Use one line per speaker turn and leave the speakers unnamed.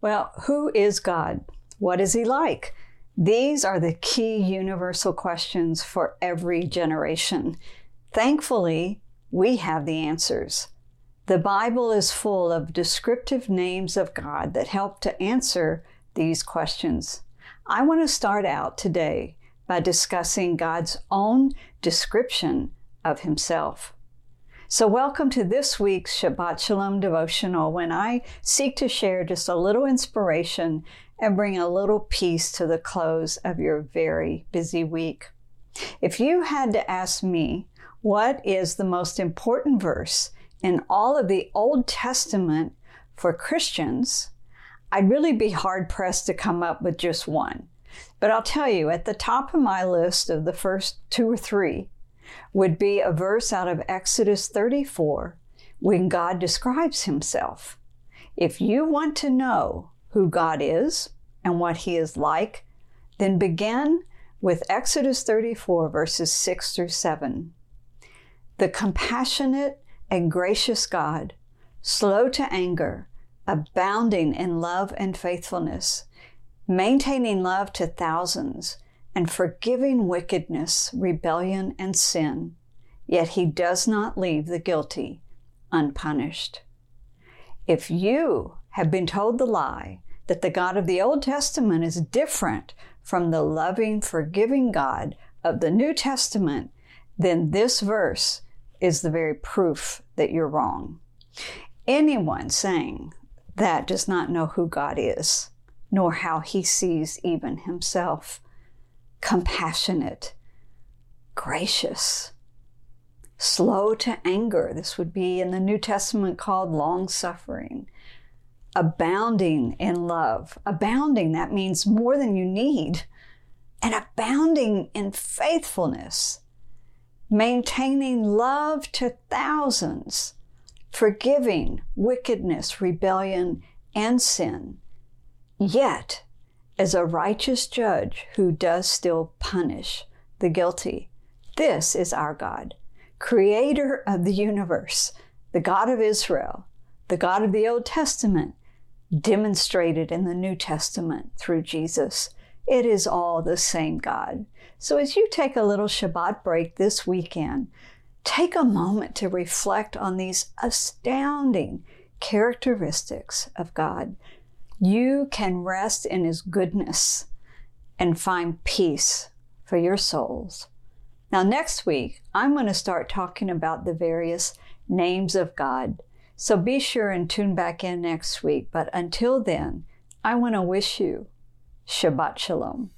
Well, who is God? What is He like? These are the key universal questions for every generation. Thankfully, we have the answers. The Bible is full of descriptive names of God that help to answer these questions. I want to start out today by discussing God's own description of Himself. So, welcome to this week's Shabbat Shalom devotional when I seek to share just a little inspiration and bring a little peace to the close of your very busy week. If you had to ask me what is the most important verse in all of the Old Testament for Christians, I'd really be hard pressed to come up with just one. But I'll tell you, at the top of my list of the first two or three would be a verse out of Exodus 34 when God describes himself. If you want to know who God is and what he is like, then begin with Exodus 34, verses 6 through 7. The compassionate and gracious God, slow to anger, abounding in love and faithfulness, maintaining love to thousands and forgiving wickedness, rebellion, and sin, yet he does not leave the guilty unpunished. If you have been told the lie that the God of the Old Testament is different from the loving, forgiving God of the New Testament, then this verse is the very proof that you're wrong. Anyone saying that does not know who God is, nor how he sees even himself compassionate, gracious, slow to anger. This would be in the New Testament called long suffering. Abounding in love. Abounding, that means more than you need. And abounding in faithfulness. Maintaining love to thousands. Forgiving wickedness, rebellion, and sin. Yet, as a righteous judge who does still punish the guilty. This is our God, creator of the universe, the God of Israel, the God of the Old Testament, demonstrated in the New Testament through Jesus. It is all the same God. So as you take a little Shabbat break this weekend, take a moment to reflect on these astounding characteristics of God you can rest in His goodness and find peace for your souls. Now, next week, I'm going to start talking about the various names of God. So be sure and tune back in next week. But until then, I want to wish you Shabbat Shalom.